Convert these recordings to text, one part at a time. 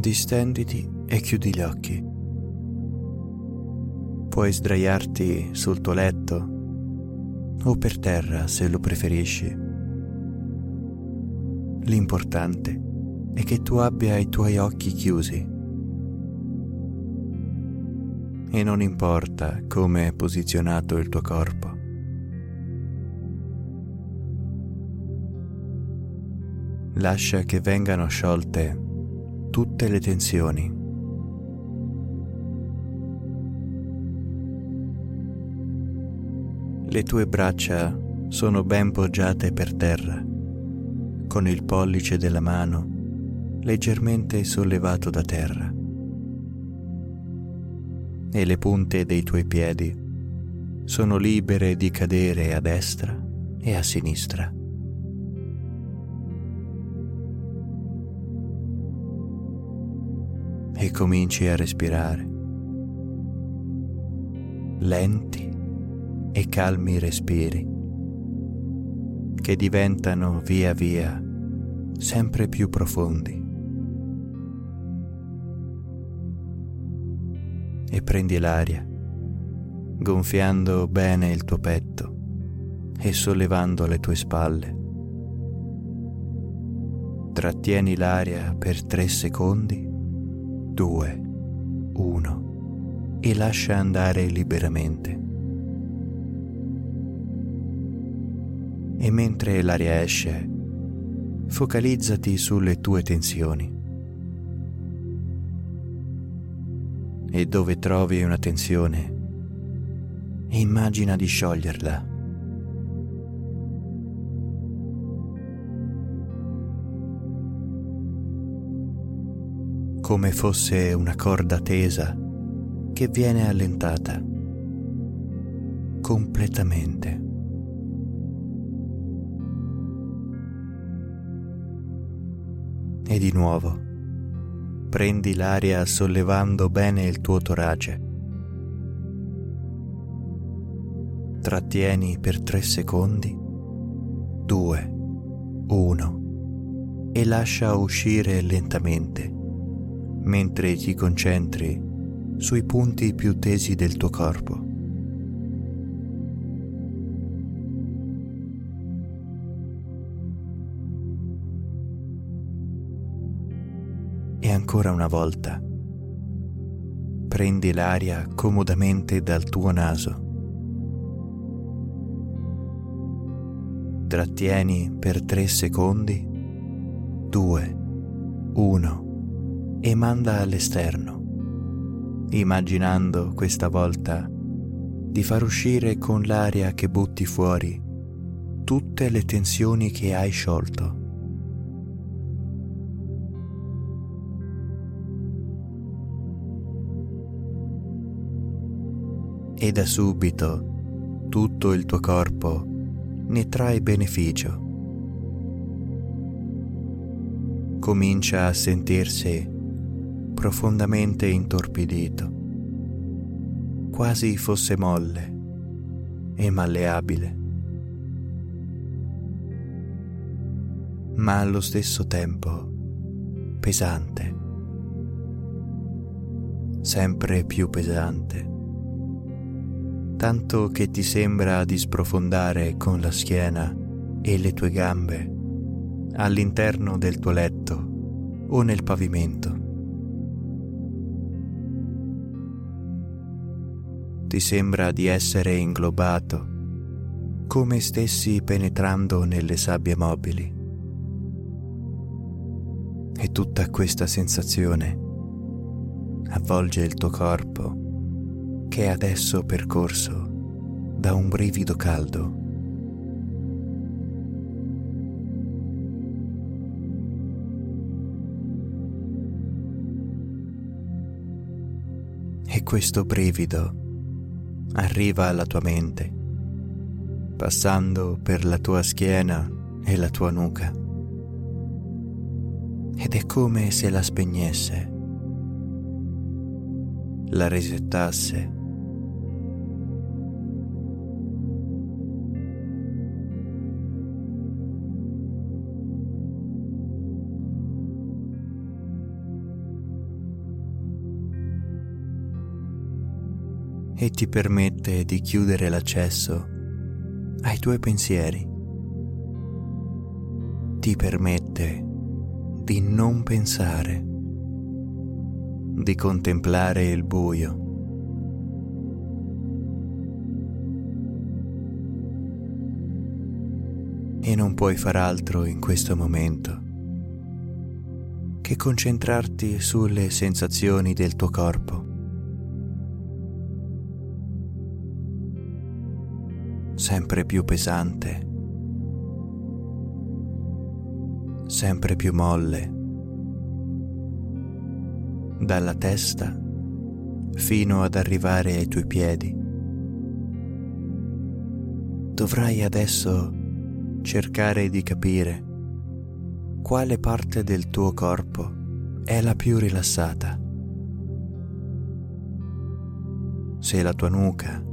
Distenditi e chiudi gli occhi. Puoi sdraiarti sul tuo letto o per terra se lo preferisci. L'importante è che tu abbia i tuoi occhi chiusi. E non importa come è posizionato il tuo corpo. Lascia che vengano sciolte tutte le tensioni. Le tue braccia sono ben poggiate per terra, con il pollice della mano leggermente sollevato da terra. E le punte dei tuoi piedi sono libere di cadere a destra e a sinistra. E cominci a respirare. Lenti e calmi respiri che diventano via via sempre più profondi. E prendi l'aria, gonfiando bene il tuo petto e sollevando le tue spalle. Trattieni l'aria per tre secondi 2, 1 e lascia andare liberamente. E mentre l'aria esce, focalizzati sulle tue tensioni. E dove trovi una tensione, immagina di scioglierla. Come fosse una corda tesa che viene allentata completamente. E di nuovo prendi l'aria sollevando bene il tuo torace. Trattieni per tre secondi, due, uno, e lascia uscire lentamente mentre ti concentri sui punti più tesi del tuo corpo. E ancora una volta, prendi l'aria comodamente dal tuo naso. Trattieni per tre secondi, due, uno e manda all'esterno, immaginando questa volta di far uscire con l'aria che butti fuori tutte le tensioni che hai sciolto. E da subito tutto il tuo corpo ne trae beneficio. Comincia a sentirsi profondamente intorpidito, quasi fosse molle e malleabile, ma allo stesso tempo pesante, sempre più pesante, tanto che ti sembra di sprofondare con la schiena e le tue gambe all'interno del tuo letto o nel pavimento. Ti sembra di essere inglobato, come stessi penetrando nelle sabbie mobili. E tutta questa sensazione avvolge il tuo corpo che è adesso percorso da un brivido caldo. E questo brivido arriva alla tua mente, passando per la tua schiena e la tua nuca. Ed è come se la spegnesse, la resettasse. E ti permette di chiudere l'accesso ai tuoi pensieri. Ti permette di non pensare, di contemplare il buio. E non puoi far altro in questo momento che concentrarti sulle sensazioni del tuo corpo. Sempre più pesante, sempre più molle, dalla testa fino ad arrivare ai tuoi piedi. Dovrai adesso cercare di capire quale parte del tuo corpo è la più rilassata. Se la tua nuca,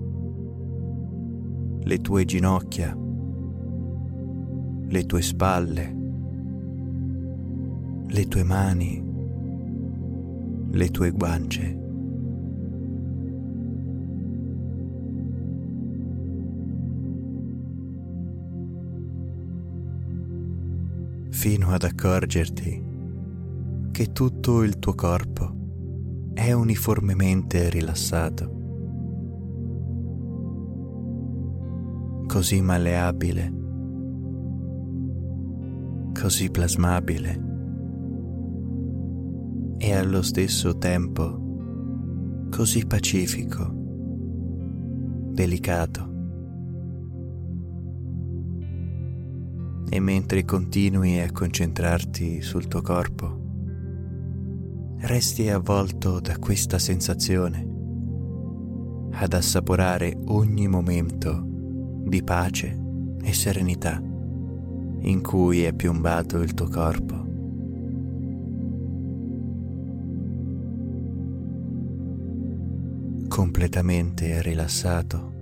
le tue ginocchia, le tue spalle, le tue mani, le tue guance. fino ad accorgerti che tutto il tuo corpo è uniformemente rilassato, così malleabile, così plasmabile e allo stesso tempo così pacifico, delicato. e mentre continui a concentrarti sul tuo corpo, resti avvolto da questa sensazione, ad assaporare ogni momento di pace e serenità in cui è piombato il tuo corpo. completamente rilassato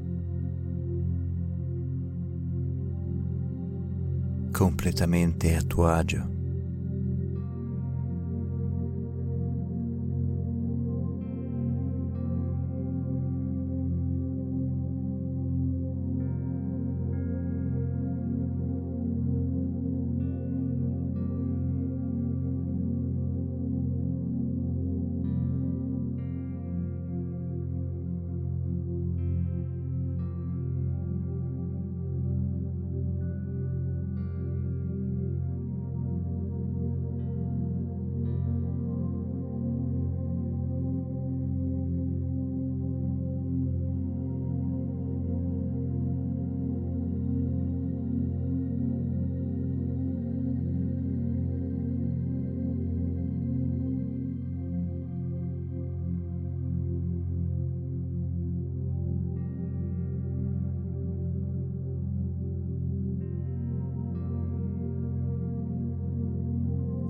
completamente a tuo agio.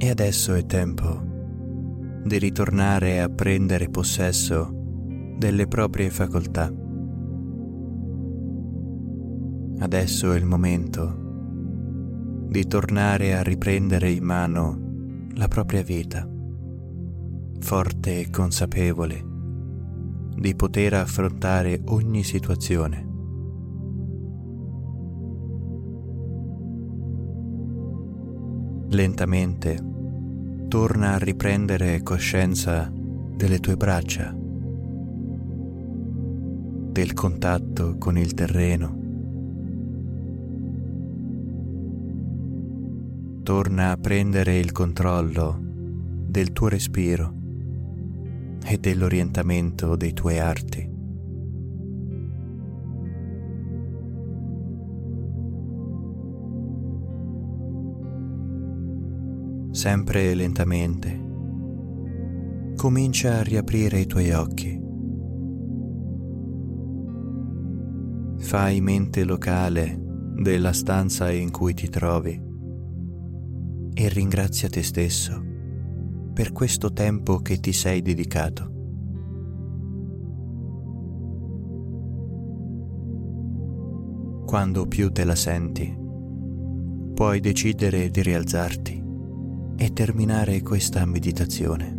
E adesso è tempo di ritornare a prendere possesso delle proprie facoltà. Adesso è il momento di tornare a riprendere in mano la propria vita, forte e consapevole di poter affrontare ogni situazione. Lentamente torna a riprendere coscienza delle tue braccia, del contatto con il terreno. Torna a prendere il controllo del tuo respiro e dell'orientamento dei tuoi arti. Sempre lentamente, comincia a riaprire i tuoi occhi. Fai mente locale della stanza in cui ti trovi e ringrazia te stesso per questo tempo che ti sei dedicato. Quando più te la senti, puoi decidere di rialzarti e terminare questa meditazione.